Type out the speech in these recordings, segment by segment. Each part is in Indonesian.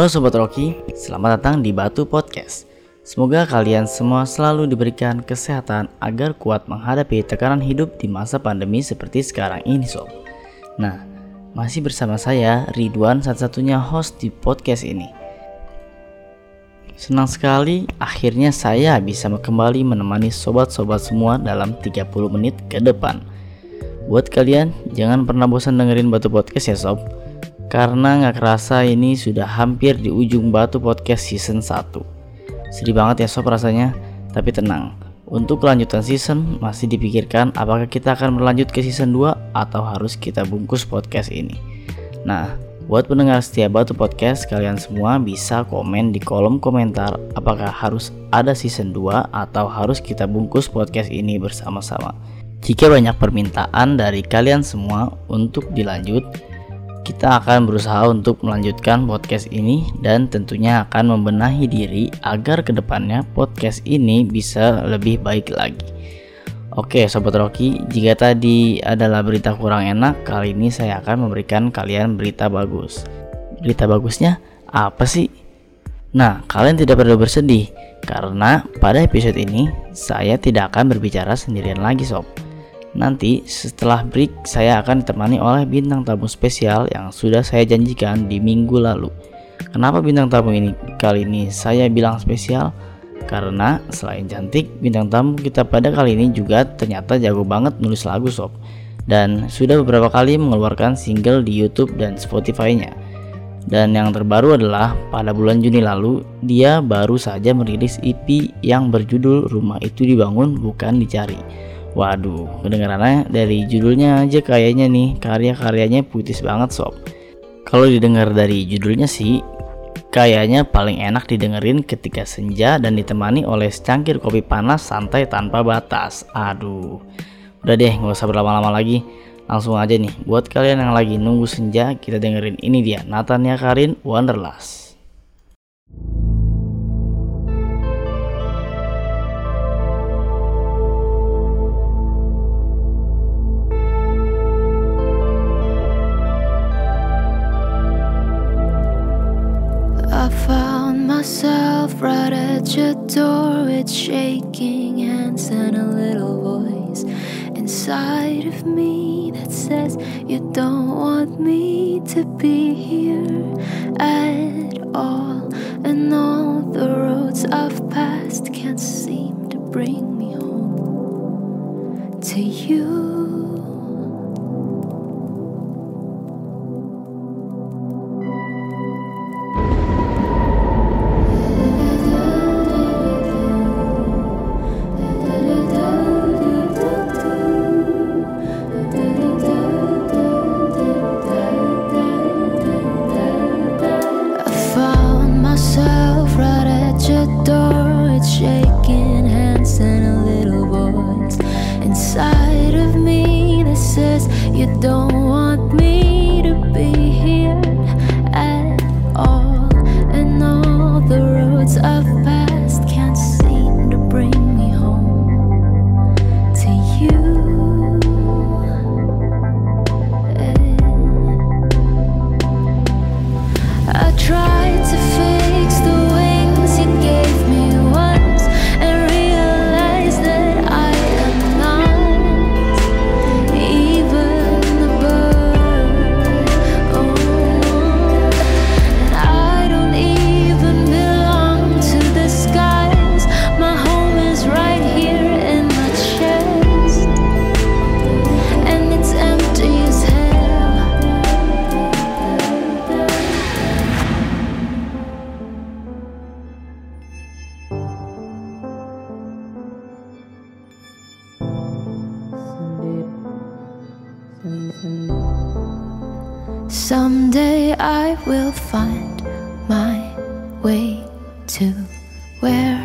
Halo Sobat Rocky, selamat datang di Batu Podcast. Semoga kalian semua selalu diberikan kesehatan agar kuat menghadapi tekanan hidup di masa pandemi seperti sekarang ini sob. Nah, masih bersama saya Ridwan satu-satunya host di podcast ini. Senang sekali akhirnya saya bisa kembali menemani sobat-sobat semua dalam 30 menit ke depan. Buat kalian, jangan pernah bosan dengerin Batu Podcast ya sob karena nggak kerasa ini sudah hampir di ujung batu podcast season 1 Sedih banget ya sob rasanya Tapi tenang. Untuk kelanjutan season masih dipikirkan apakah kita akan berlanjut ke season 2 Atau harus kita bungkus podcast ini. Nah buat pendengar setia batu podcast Kalian semua bisa komen di kolom komentar Apakah harus ada season 2 Atau harus kita bungkus podcast ini bersama-sama. Jika banyak permintaan dari kalian semua untuk dilanjut, kita akan berusaha untuk melanjutkan podcast ini dan tentunya akan membenahi diri agar ke depannya podcast ini bisa lebih baik lagi. Oke Sobat Rocky, jika tadi adalah berita kurang enak, kali ini saya akan memberikan kalian berita bagus. Berita bagusnya apa sih? Nah, kalian tidak perlu bersedih, karena pada episode ini saya tidak akan berbicara sendirian lagi sob Nanti setelah break saya akan ditemani oleh bintang tamu spesial yang sudah saya janjikan di minggu lalu. Kenapa bintang tamu ini kali ini saya bilang spesial? Karena selain cantik, bintang tamu kita pada kali ini juga ternyata jago banget nulis lagu sob. Dan sudah beberapa kali mengeluarkan single di YouTube dan Spotify-nya. Dan yang terbaru adalah pada bulan Juni lalu dia baru saja merilis EP yang berjudul Rumah Itu Dibangun Bukan Dicari Waduh, kedengarannya dari judulnya aja kayaknya nih karya-karyanya puitis banget sob. Kalau didengar dari judulnya sih, kayaknya paling enak didengerin ketika senja dan ditemani oleh secangkir kopi panas santai tanpa batas. Aduh, udah deh nggak usah berlama-lama lagi. Langsung aja nih, buat kalian yang lagi nunggu senja, kita dengerin ini dia, Natania Karin Wanderlust. To be you don't Someday I will find my way to where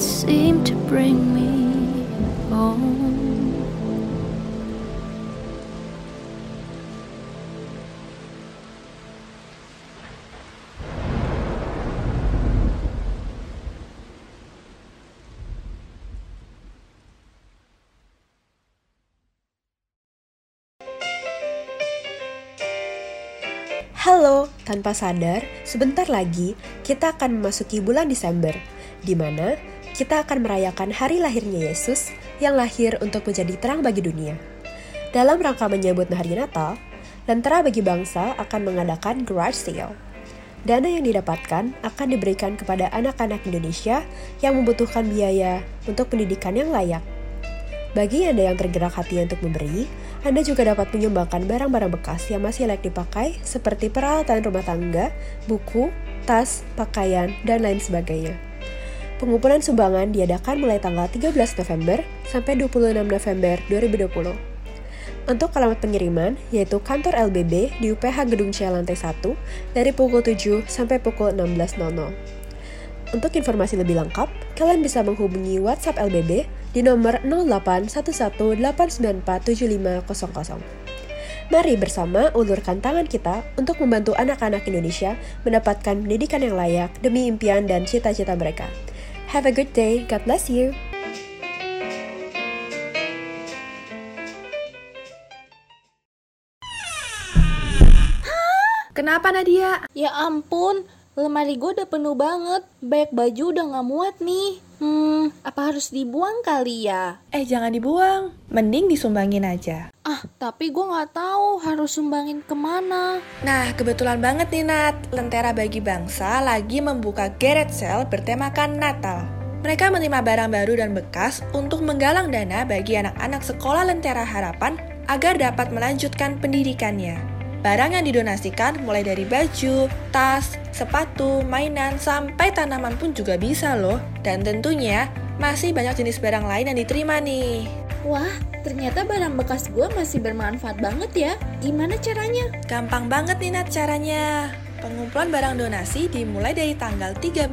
can't seem to bring me home. Halo, tanpa sadar, sebentar lagi kita akan memasuki bulan Desember, di mana kita akan merayakan hari lahirnya Yesus yang lahir untuk menjadi terang bagi dunia. Dalam rangka menyambut hari Natal, Lentera Bagi Bangsa akan mengadakan garage sale. Dana yang didapatkan akan diberikan kepada anak-anak Indonesia yang membutuhkan biaya untuk pendidikan yang layak. Bagi Anda yang tergerak hati untuk memberi, Anda juga dapat menyumbangkan barang-barang bekas yang masih layak dipakai seperti peralatan rumah tangga, buku, tas, pakaian, dan lain sebagainya. Pengumpulan sumbangan diadakan mulai tanggal 13 November sampai 26 November 2020. Untuk alamat pengiriman, yaitu kantor LBB di UPH Gedung C lantai 1 dari pukul 7 sampai pukul 16.00. Untuk informasi lebih lengkap, kalian bisa menghubungi WhatsApp LBB di nomor 0811894750. Mari bersama ulurkan tangan kita untuk membantu anak-anak Indonesia mendapatkan pendidikan yang layak demi impian dan cita-cita mereka. Have a good day. God bless you. Kenapa Nadia? Ya ampun, lemari gue udah penuh banget. Banyak baju udah gak muat nih. Hmm, apa harus dibuang kali ya? Eh jangan dibuang, mending disumbangin aja. Ah, tapi gue gak tahu harus sumbangin ke mana. Nah, kebetulan banget nih Nat, Lentera Bagi Bangsa lagi membuka garage sale bertemakan Natal. Mereka menerima barang baru dan bekas untuk menggalang dana bagi anak-anak sekolah Lentera Harapan agar dapat melanjutkan pendidikannya. Barang yang didonasikan mulai dari baju, tas, sepatu, mainan, sampai tanaman pun juga bisa loh. Dan tentunya masih banyak jenis barang lain yang diterima nih. Wah, ternyata barang bekas gue masih bermanfaat banget ya. Gimana caranya? Gampang banget nih Nat caranya. Pengumpulan barang donasi dimulai dari tanggal 13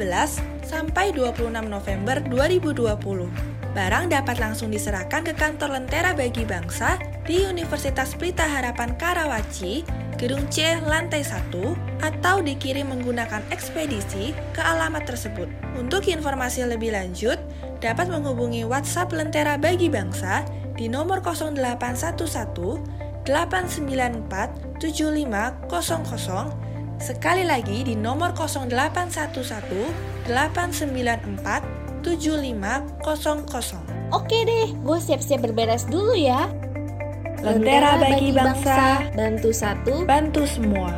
sampai 26 November 2020. Barang dapat langsung diserahkan ke kantor Lentera Bagi Bangsa di Universitas Pelita Harapan Karawaci, Gedung C, lantai 1, atau dikirim menggunakan ekspedisi ke alamat tersebut. Untuk informasi lebih lanjut, dapat menghubungi WhatsApp Lentera Bagi Bangsa di nomor 0811 894 7500 Sekali lagi di nomor 0811 894 7500. Oke deh, gue siap-siap berberes dulu ya. Lentera bagi bangsa, bantu satu, bantu semua.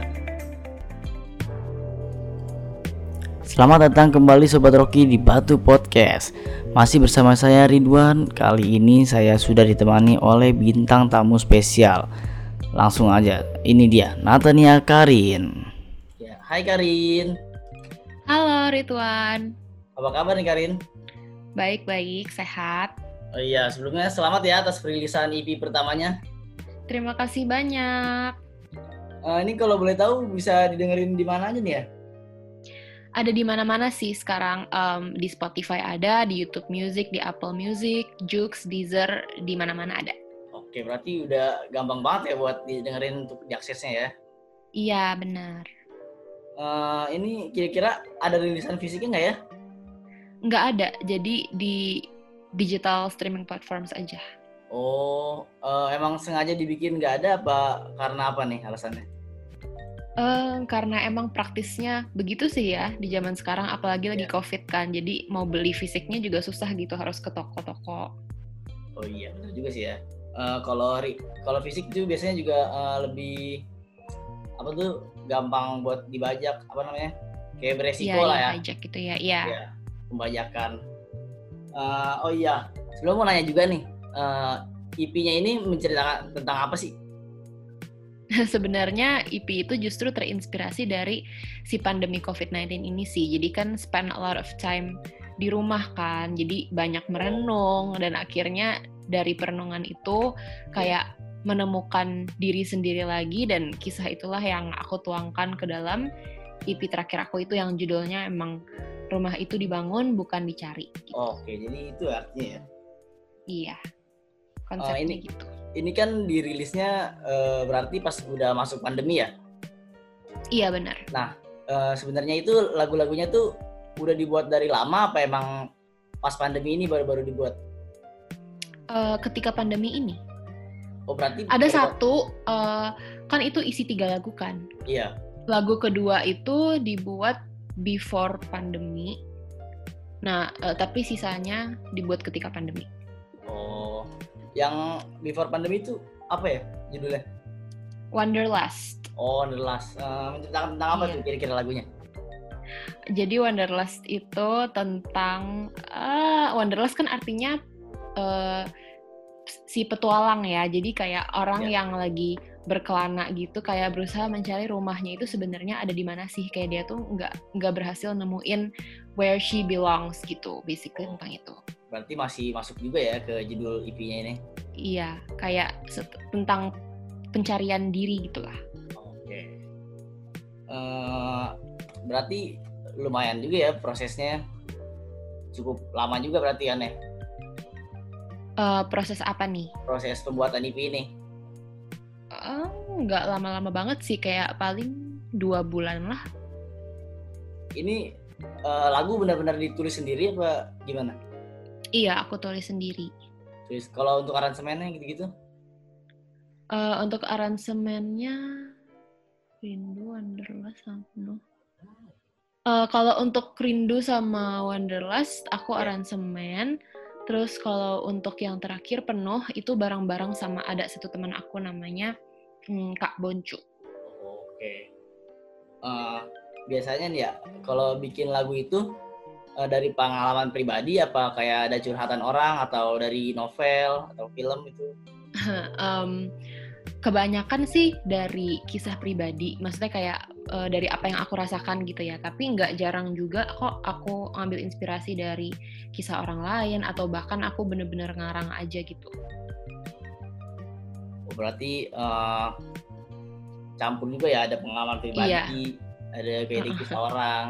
Selamat datang kembali Sobat Rocky di Batu Podcast. Masih bersama saya Ridwan. Kali ini saya sudah ditemani oleh bintang tamu spesial. Langsung aja, ini dia Natania Karin. Ya, Hai Karin. Halo Ridwan, Apa kabar nih Karin? Baik-baik, sehat. Oh iya, sebelumnya selamat ya atas perilisan EP pertamanya Terima kasih banyak. Eh, Ini kalau boleh tahu bisa didengerin di mana aja nih ya? Ada di mana-mana sih sekarang um, di Spotify ada, di YouTube Music, di Apple Music, Joox, Deezer, di mana-mana ada. Oke, berarti udah gampang banget ya buat didengerin untuk diaksesnya ya. Iya, benar. Eh, ini kira-kira ada rilisan fisiknya nggak ya? Nggak ada, jadi di digital streaming platforms aja. Oh, eh, emang sengaja dibikin nggak ada apa karena apa nih alasannya? Eh, karena emang praktisnya begitu sih ya di zaman sekarang, apalagi lagi Iya. COVID kan. Jadi mau beli fisiknya juga susah gitu, harus ke toko-toko. Oh iya, benar juga sih ya. Eh, kalau fisik itu biasanya juga eh, lebih apa tuh gampang buat dibajak apa namanya? Kayak beresiko Iya, lah ya. pajak gitu ya. Iya. Iya, pembajakan. Eh, oh iya, sebelum mau nanya juga nih, eh, IP-nya ini menceritakan tentang apa sih? Sebenarnya IP itu justru terinspirasi dari si pandemi COVID-19 ini sih. Jadi kan spend a lot of time di rumah kan. Jadi banyak merenung dan akhirnya dari perenungan itu kayak menemukan diri sendiri lagi dan kisah itulah yang aku tuangkan ke dalam IP terakhir aku itu yang judulnya emang rumah itu dibangun bukan dicari. gitu. Oke, jadi itu artinya ya. Iya. Konsepnya ini- gitu. Ini kan dirilisnya eh, berarti pas udah masuk pandemi ya. Iya benar. Eh, sebenarnya itu lagu-lagunya tuh udah dibuat dari lama apa emang pas pandemi ini baru-baru dibuat? Eh, ketika pandemi ini Oh berarti ada baru- satu eh, kan itu isi tiga lagu kan Iya. lagu kedua itu dibuat before pandemi nah eh, tapi sisanya dibuat ketika pandemi Oh, yang before pandemi itu apa ya judulnya? Wanderlust Oh. Eh, menceritakan tentang apa Iya. tuh kira-kira lagunya? jadi Wanderlust itu tentang ah Wanderlust kan artinya eh, si petualang ya jadi kayak orang Iya. yang lagi berkelana gitu kayak berusaha mencari rumahnya itu sebenarnya ada di mana sih kayak dia tuh nggak nggak berhasil nemuin where she belongs gitu basically Oh. tentang itu Berarti masih masuk juga ya ke judul EP-nya ini. Iya, kayak tentang pencarian diri gitulah. Oke. Eh, berarti lumayan juga ya prosesnya. Cukup lama juga berarti kan ya Eh, proses apa nih? proses pembuatan EP ini. Nggak lama-lama banget sih, kayak paling dua bulan lah. Ini eh, lagu benar-benar ditulis sendiri apa gimana? Iya, aku tulis sendiri. Tulis kalau untuk aransemennya gitu-gitu? Eh, untuk aransemennya Rindu, Wanderlust, sama Penuh. Eh, kalau untuk Rindu sama Wanderlust, aku Ya. aransemen. Terus kalau untuk yang terakhir Penuh, itu bareng-bareng sama ada satu teman aku namanya hmm, Kak Boncu. Oke. Eh, biasanya nih ya, kalau bikin lagu itu eh, dari pengalaman pribadi apa kayak ada curhatan orang atau dari novel atau film itu? Em, kebanyakan sih dari kisah pribadi, maksudnya kayak eh, dari apa yang aku rasakan gitu ya. Tapi nggak jarang juga kok aku ngambil inspirasi dari kisah orang lain atau bahkan aku bener-bener ngarang aja gitu. Oh, berarti eh, campur juga ya ada pengalaman pribadi, ada kayak di kisah orang.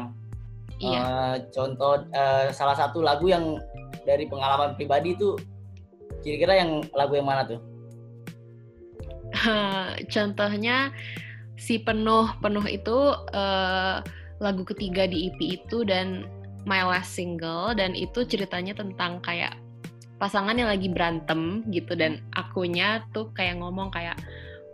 Iya. Eh, contoh eh, salah satu lagu yang dari pengalaman pribadi itu kira-kira yang lagu yang mana tuh? Contohnya si penuh penuh itu eh, lagu ketiga di EP itu dan my last single dan itu ceritanya tentang kayak pasangan yang lagi berantem gitu dan akunya tuh kayak ngomong kayak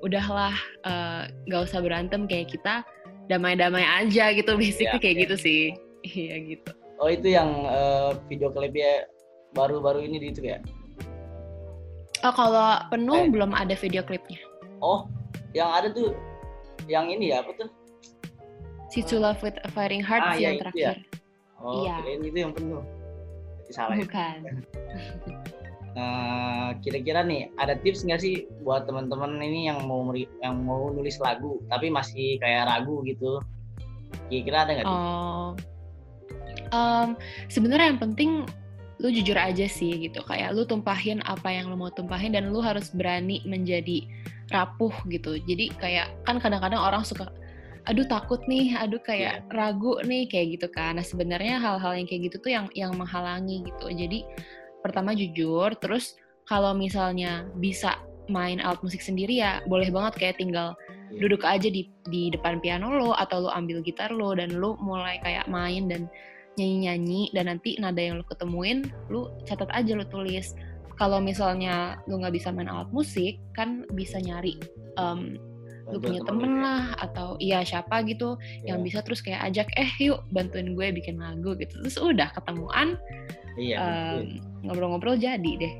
udahlah eh, nggak usah berantem kayak kita damai-damai aja gitu basically Iya, kayak iya. gitu sih iya gitu Oh itu yang eh, video klipnya baru-baru ini di itu ya? oh kalau penuh Eh. belum ada video klipnya Oh, yang ada tuh yang ini ya apa tuh? si To Love with a Fighting Heart Ah, sih iya, yang itu terakhir Oh, Iya. itu yang penuh. Salah bukan Eh, kira-kira nih ada tips nggak sih buat teman-teman ini yang mau yang mau nulis lagu tapi masih kayak ragu gitu? Kira-kira ada nggak? Oh, Em, sebenarnya yang penting lu jujur aja sih gitu. Kayak lu tumpahin apa yang lu mau tumpahin dan lu harus berani menjadi rapuh gitu. Jadi kayak kan kadang-kadang orang suka aduh takut nih, aduh kayak ragu nih kayak gitu kan. Nah sebenarnya hal-hal yang kayak gitu tuh yang yang menghalangi gitu. Jadi pertama jujur, terus kalau misalnya bisa main alat musik sendiri ya boleh banget kayak tinggal Iya. duduk aja di di depan piano lo atau lo ambil gitar lo dan lo mulai kayak main dan nyanyi-nyanyi dan nanti nada yang lo ketemuin lo catat aja lo tulis kalau misalnya lo nggak bisa main alat musik kan bisa nyari em, lu punya temen lah atau iya siapa gitu yang Iya. bisa terus kayak ajak eh yuk bantuin gue bikin lagu gitu. Terus udah ketemuan Iya, em, ngobrol-ngobrol jadi deh.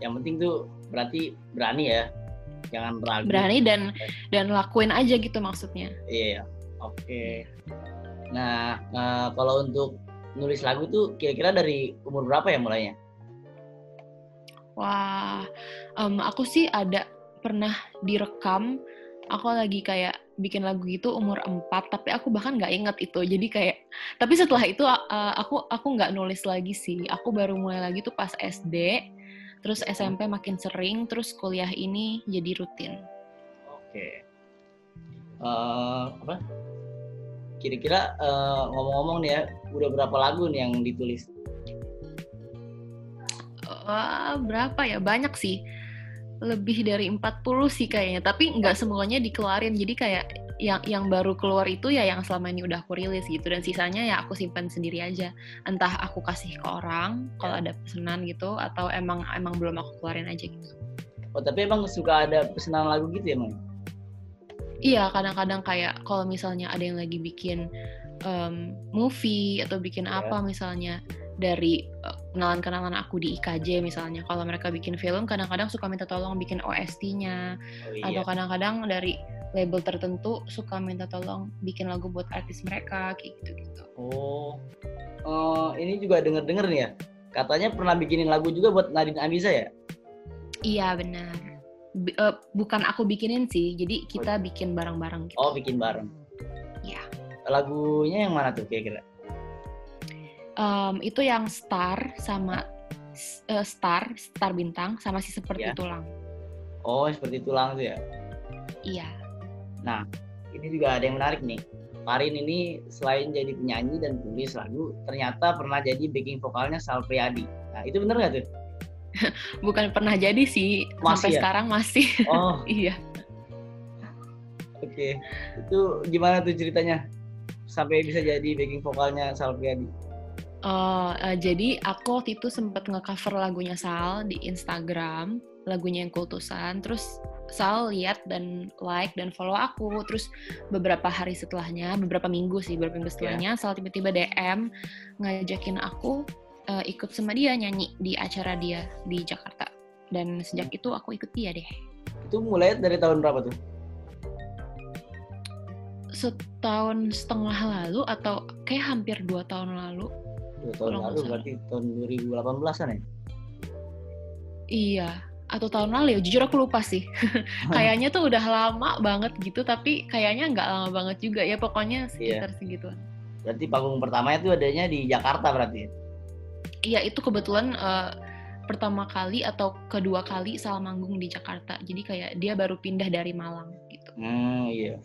Yang penting tuh berarti berani ya jangan ragu. Berani dan dan lakuin aja gitu maksudnya. Iya. Oke. Nah eh, kalau untuk nulis lagu tuh kira-kira dari umur berapa ya mulainya? Wah em, aku sih ada pernah direkam aku lagi kayak bikin lagu gitu umur 4 tapi aku bahkan nggak inget itu. Jadi kayak tapi setelah itu uh, aku aku nggak nulis lagi sih. Aku baru mulai lagi tuh pas SD terus SMP makin sering terus kuliah ini jadi rutin. Oke. Eh, apa? Kira-kira eh, ngomong-ngomong nih ya udah berapa lagu nih yang ditulis? Wah, berapa ya? Banyak sih lebih dari 40 sih kayaknya. Tapi nggak semuanya dikeluarin. Jadi kayak yang yang baru keluar itu ya yang selama ini udah aku rilis gitu. Dan sisanya ya aku simpan sendiri aja. Entah aku kasih ke orang kalau ada pesanan gitu atau emang emang belum aku keluarin aja gitu. Oh tapi emang suka ada pesanan lagu gitu ya emang iya kadang-kadang kayak kalau misalnya ada yang lagi bikin em, movie atau bikin Ya. apa misalnya dari eh, kenalan-kenalan aku di IKJ misalnya kalau mereka bikin film kadang-kadang suka minta tolong bikin OST-nya oh, iya. atau kadang-kadang dari label tertentu suka minta tolong bikin lagu buat artis mereka kayak gitu-gitu. oh Eh, ini juga denger-denger nih ya katanya pernah bikinin lagu juga buat Nadine Anissa ya Iya benar. B- eh, bukan aku bikinin sih, jadi kita bikin bareng-bareng gitu. oh bikin bareng Iya. lagunya yang mana tuh kira-kira Em, itu yang star sama eh, star, star bintang sama si seperti Ya. tulang. oh seperti tulang tuh ya Iya. ini juga ada yang menarik nih. Karin ini selain jadi penyanyi dan penulis lagu, ternyata pernah jadi backing vokalnya Sal Priadi. Nah, itu bener nggak tuh? Bukan pernah jadi sih, Masih sampai ya? sekarang masih. Oh, iya. oke. Itu gimana tuh ceritanya? Sampai bisa jadi backing vokalnya Sal Priadi. Oh, eh, jadi aku waktu itu sempet nge-cover lagunya Sal di Instagram, lagunya yang kultusan. Terus Sal lihat dan like dan follow aku. Terus beberapa hari setelahnya, beberapa minggu sih, beberapa minggu setelahnya, Sal tiba-tiba DM ngajakin aku eh, ikut sama dia nyanyi di acara dia di Jakarta. Dan sejak itu aku ikut dia deh. Itu mulai dari tahun berapa tuh? Setahun setengah lalu atau kayak hampir dua tahun lalu. Dua tahun lalu salah. berarti tahun 2018-an ya? Iya, atau tahun lalu ya. Jujur aku lupa sih. kayaknya tuh udah lama banget gitu, tapi kayaknya nggak lama banget juga ya. Pokoknya sekitar segituan. Berarti panggung pertamanya tuh adanya di Jakarta berarti. ya? Iya, itu kebetulan eh, pertama kali atau kedua kali Sal manggung di Jakarta. Jadi kayak dia baru pindah dari Malang gitu. Hmm, iya.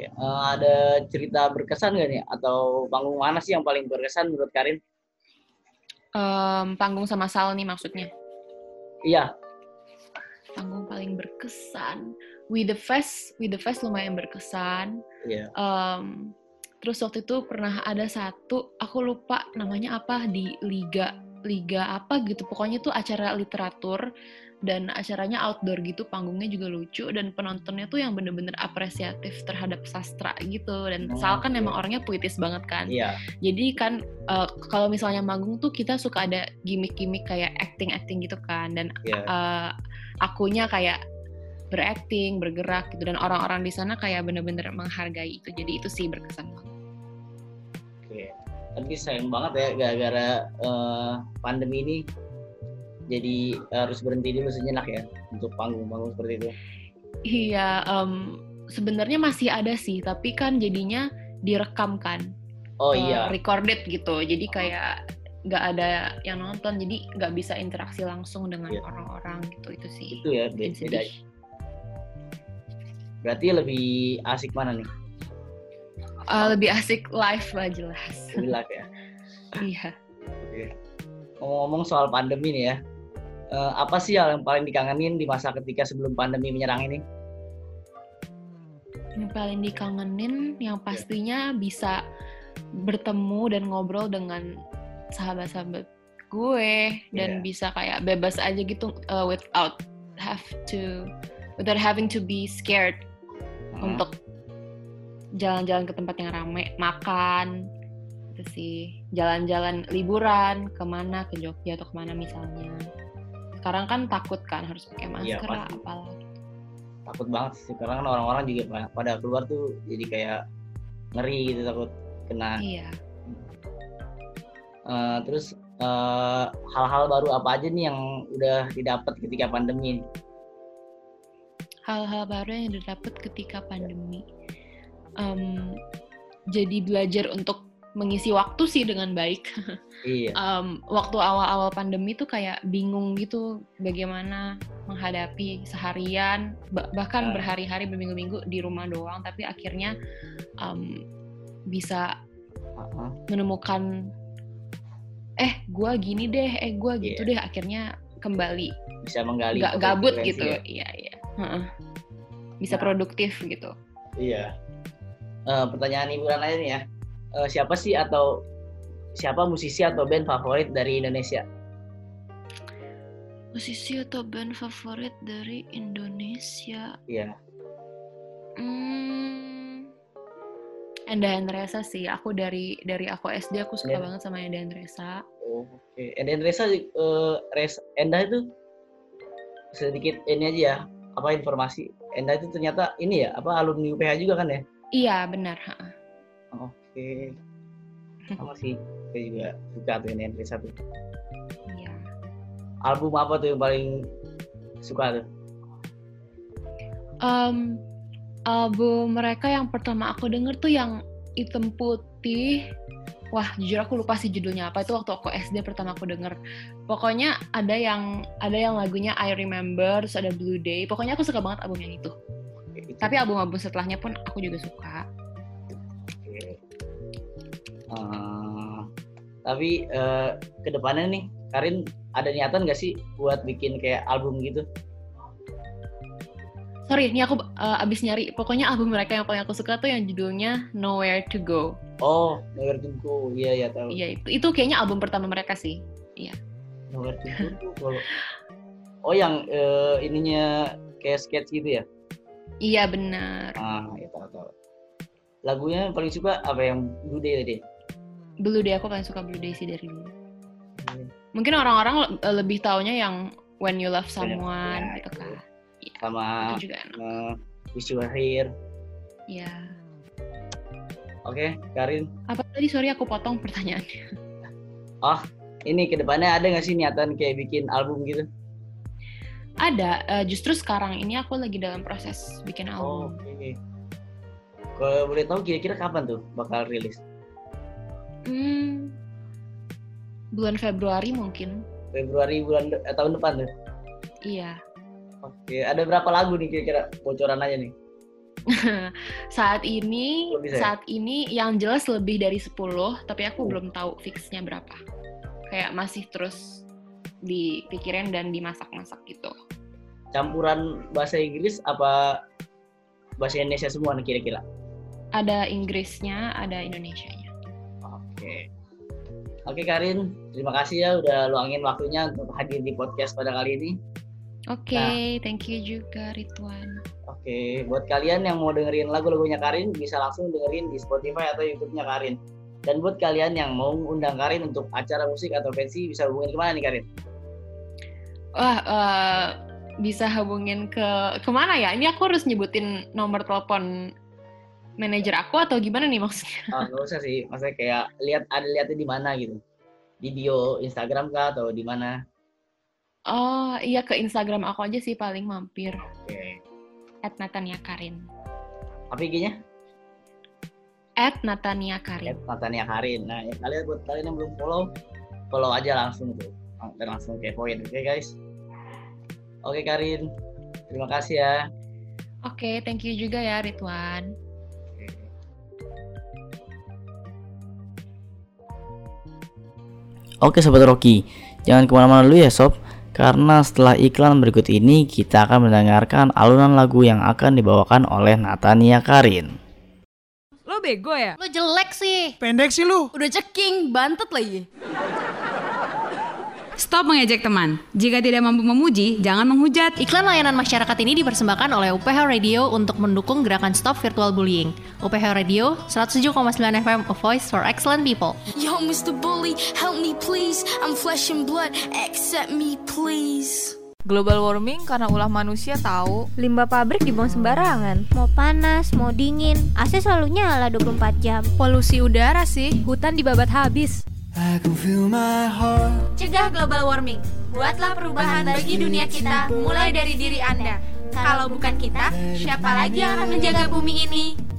Oke, eh, ada cerita berkesan gak nih? Atau panggung mana sih yang paling berkesan menurut Karin? Em, panggung sama Sal nih maksudnya. Iya, Panggung paling berkesan. With the Fest, With the Fest lumayan berkesan. iya. Em, terus waktu itu pernah ada satu, aku lupa namanya apa di liga liga apa gitu. Pokoknya tuh acara literatur dan acaranya outdoor gitu, panggungnya juga lucu dan penontonnya tuh yang bener-bener apresiatif terhadap sastra gitu. Dan Oh, Sal kan oke. emang orangnya puitis banget kan. Iya. Jadi kan eh, kalau misalnya manggung tuh kita suka ada gimmick-gimmick kayak acting-acting gitu kan dan Iya. eh, akunya kayak berakting, bergerak gitu dan orang-orang di sana kayak bener-bener menghargai itu. Jadi itu sih berkesan banget. Oke. Tapi sayang banget ya gara-gara eh, pandemi ini jadi harus berhenti dulu sejenak ya untuk panggung-panggung seperti itu. Iya, em, sebenarnya masih ada sih, tapi kan jadinya direkam kan, Oh iya. recorded gitu. Jadi kayak nggak ada yang nonton, jadi nggak bisa interaksi langsung dengan Iya. orang-orang gitu. Itu sih. Itu ya beda. Berarti lebih asik mana nih? Uh, lebih asik live lah jelas. Lebih live ya. Iya. Oke. Ngomong-ngomong soal pandemi nih ya, eh, apa sih yang paling dikangenin di masa ketika sebelum pandemi menyerang ini? Yang paling dikangenin yang pastinya bisa bertemu dan ngobrol dengan sahabat-sahabat gue dan Iya. bisa kayak bebas aja gitu uh, without have to without having to be scared Hmm. untuk jalan-jalan ke tempat yang rame, makan, itu sih, jalan-jalan liburan ke mana ke Jogja atau ke mana misalnya. Sekarang kan takut kan harus pakai Iya, masker pasti. apalah. takut banget sih karena kan orang-orang juga pa- pada keluar tuh jadi kayak ngeri gitu takut kena Iya. Eh, terus eh, hal-hal baru apa aja nih yang udah didapat ketika pandemi Hal-hal baru yang didapat ketika pandemi. Em, jadi belajar untuk mengisi waktu sih dengan baik. iya Em, waktu awal-awal pandemi tuh kayak bingung gitu bagaimana menghadapi seharian ba- bahkan Ah. berhari-hari berminggu-minggu di rumah doang tapi akhirnya em, bisa Heeh. menemukan eh gua gini deh eh gua gitu Iya. deh akhirnya kembali bisa menggali nggak gabut gitu ya. iya iya Heeh. bisa Nah. produktif gitu iya Eh, pertanyaan aja nih ya Eh, siapa sih atau siapa musisi atau band favorit dari Indonesia musisi atau band favorit dari Indonesia iya Hmm. Enda Hendresa sih. Aku dari dari aku SD aku suka Iya. banget sama Enda Hendresa. oh, oke Enden Reza eh, Res Enda itu sedikit ini aja ya apa informasi Enda itu ternyata ini ya apa alumni UPH juga kan ya Iya benar. ha. Oke. Sama sih. Saya juga suka tuh Reza tuh. Iya. Album apa tuh yang paling suka tuh? Em, album mereka yang pertama aku denger tuh yang hitam putih. Wah, jujur aku lupa sih judulnya apa. Itu waktu aku SD pertama aku denger. Pokoknya ada yang ada yang lagunya I Remember, terus ada Blue Day. Pokoknya aku suka banget album yang itu. Tapi album-album setelahnya pun aku juga suka. Eh, tapi eh, ke depannya nih, Karin ada niatan nggak sih buat bikin kayak album gitu? Sorry, ini aku uh, abis nyari. Pokoknya album mereka yang paling aku suka tuh yang judulnya Nowhere to Go. Oh, Nowhere to Go. Iya, iya tahu. Iya itu. Itu kayaknya album pertama mereka sih. Nowhere to Go tuh kalau Oh, yang eh, ininya kayak sketch gitu ya? Iya benar. Ah, ya tahu tahu. Lagunya yang paling suka apa yang Blue Day tadi? Blue Day aku paling suka Blue Day sih dari dulu. Mungkin orang-orang le- uh, lebih taunya yang When You Love Someone Ya, gitu itu. kan. Sama Itu juga enak. eh, Wish You Were Here. Iya. Oke, Karin. Apa tadi sorry aku potong pertanyaannya. Ini ke depannya ada nggak sih niatan kayak bikin album gitu? Ada. uh, justru sekarang ini aku lagi dalam proses bikin Oh, album. oke. Kalau boleh tahu kira-kira kapan tuh bakal rilis? Hmm, bulan Februari mungkin. Februari bulan eh, tahun depan tuh. Iya. Oke, ada berapa lagu nih kira-kira bocoran aja nih? saat ini ya? saat ini yang jelas lebih dari 10 tapi aku Oh. belum tahu fixnya berapa kayak masih terus dipikirin dan dimasak-masak gitu Campuran bahasa Inggris apa bahasa Indonesia semua nih kira-kira? ada Inggrisnya ada Indonesianya Oke. Oke Karin, terima kasih ya udah luangin waktunya untuk hadir di podcast pada kali ini. oke Nah. thank you juga Ridwan Oke, buat kalian yang mau dengerin lagu-lagunya Karin, bisa langsung dengerin di Spotify atau YouTube-nya Karin. Dan buat kalian yang mau undang Karin untuk acara musik atau pensi, bisa hubungin ke mana nih Karin? wah eh, bisa hubungin ke ke mana ya ini aku harus nyebutin nomor telepon manajer aku atau gimana nih maksudnya Oh, nggak usah sih, maksudnya kayak lihat ada lihatnya di mana gitu. Di bio Instagram kah atau di mana? oh iya ke Instagram aku aja sih paling mampir Oke. at Natania Karin Apa IG-nya? at Natania Karin Natania Karin. Nah, ya kalian buat kalian yang belum follow, follow aja langsung tuh. Dan langsung kepoin, oke guys? Oke Karin, terima kasih ya. Oke, thank you juga ya Ridwan. Oke Sobat Rocky, jangan ke mana-mana dulu ya sob Karena setelah iklan berikut ini kita akan mendengarkan alunan lagu yang akan dibawakan oleh Natania Karin Lo bego ya? Lo jelek sih. Pendek sih lu. Udah ceking, bantet lagi. Stop mengejek teman. Jika tidak mampu memuji, jangan menghujat. Iklan layanan masyarakat ini dipersembahkan oleh UPH Radio untuk mendukung gerakan Stop Virtual Bullying. UPH Radio 107,9 FM, a voice for excellent people. Yo, Mr. Bully, help me please. I'm flesh and blood, accept me please. Global warming karena ulah manusia tahu. Limbah pabrik dibuang sembarangan. Mau panas, mau dingin, AC selalu nyala 24 jam. Polusi udara sih. Hutan dibabat habis. Cegah global warming. Buatlah perubahan bagi dunia kita mulai dari diri Anda. Kalau bukan kita, siapa lagi yang akan menjaga bumi ini?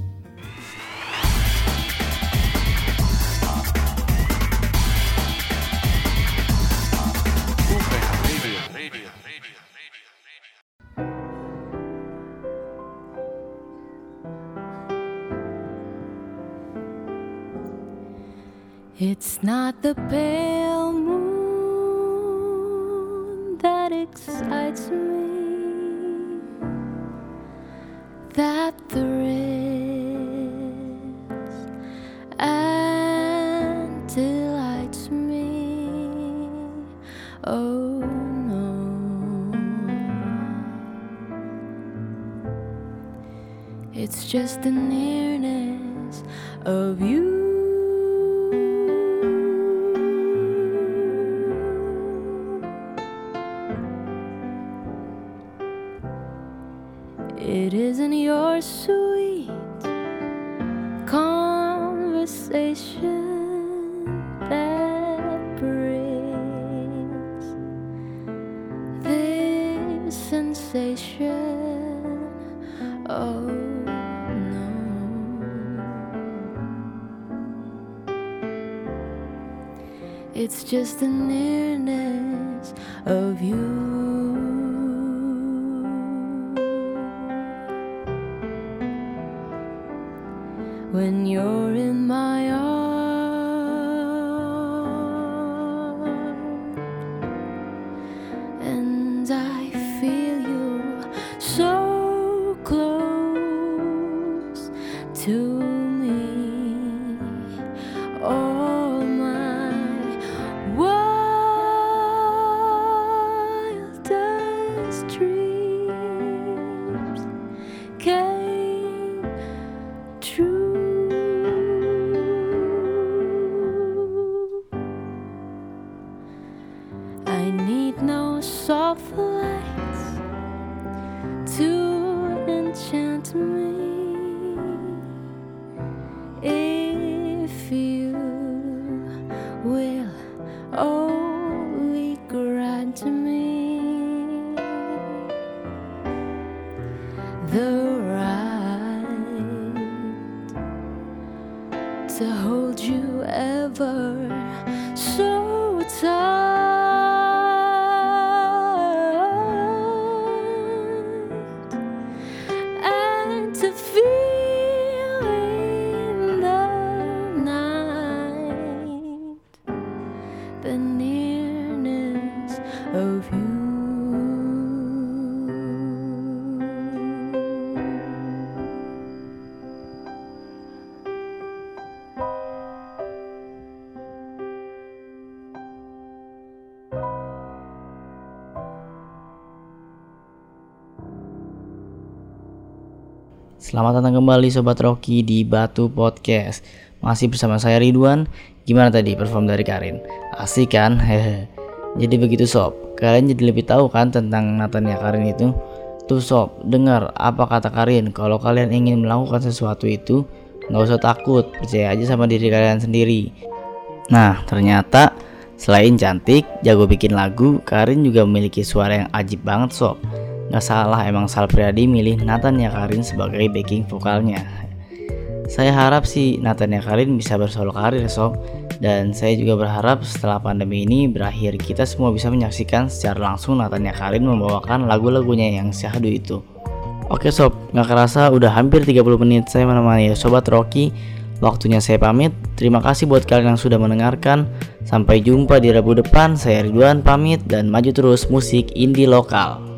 Not the pale moon that excites me, that thrills and delights me. Oh no, it's just the nearness of you. Just the nearness of you. when you're in my arms and I feel you so close to Selamat datang kembali Sobat Rocky di Batu Podcast. Masih bersama saya Ridwan. Gimana tadi perform dari Karin? Asik kan? Jadi begitu sob. Kalian jadi lebih tahu kan tentang Natania Karin itu? Tuh sob, dengar apa kata Karin. Kalau kalian ingin melakukan sesuatu itu nggak usah takut, percaya aja sama diri kalian sendiri. Nah ternyata selain cantik, jago bikin lagu Karin juga memiliki suara yang ajib banget sob Gak salah emang Sal Priadi milih Natania Karin sebagai backing vokalnya. Saya harap sih Natania Karin bisa bersolo karir sob dan saya juga berharap setelah pandemi ini berakhir kita semua bisa menyaksikan secara langsung Natania Karin membawakan lagu-lagunya yang syahdu itu. Oke sob, gak kerasa udah hampir 30 menit saya menemani Sobat Rocky Waktunya saya pamit. Terima kasih buat kalian yang sudah mendengarkan. Sampai jumpa di Rabu depan. Saya Ridwan pamit dan maju terus musik indie lokal.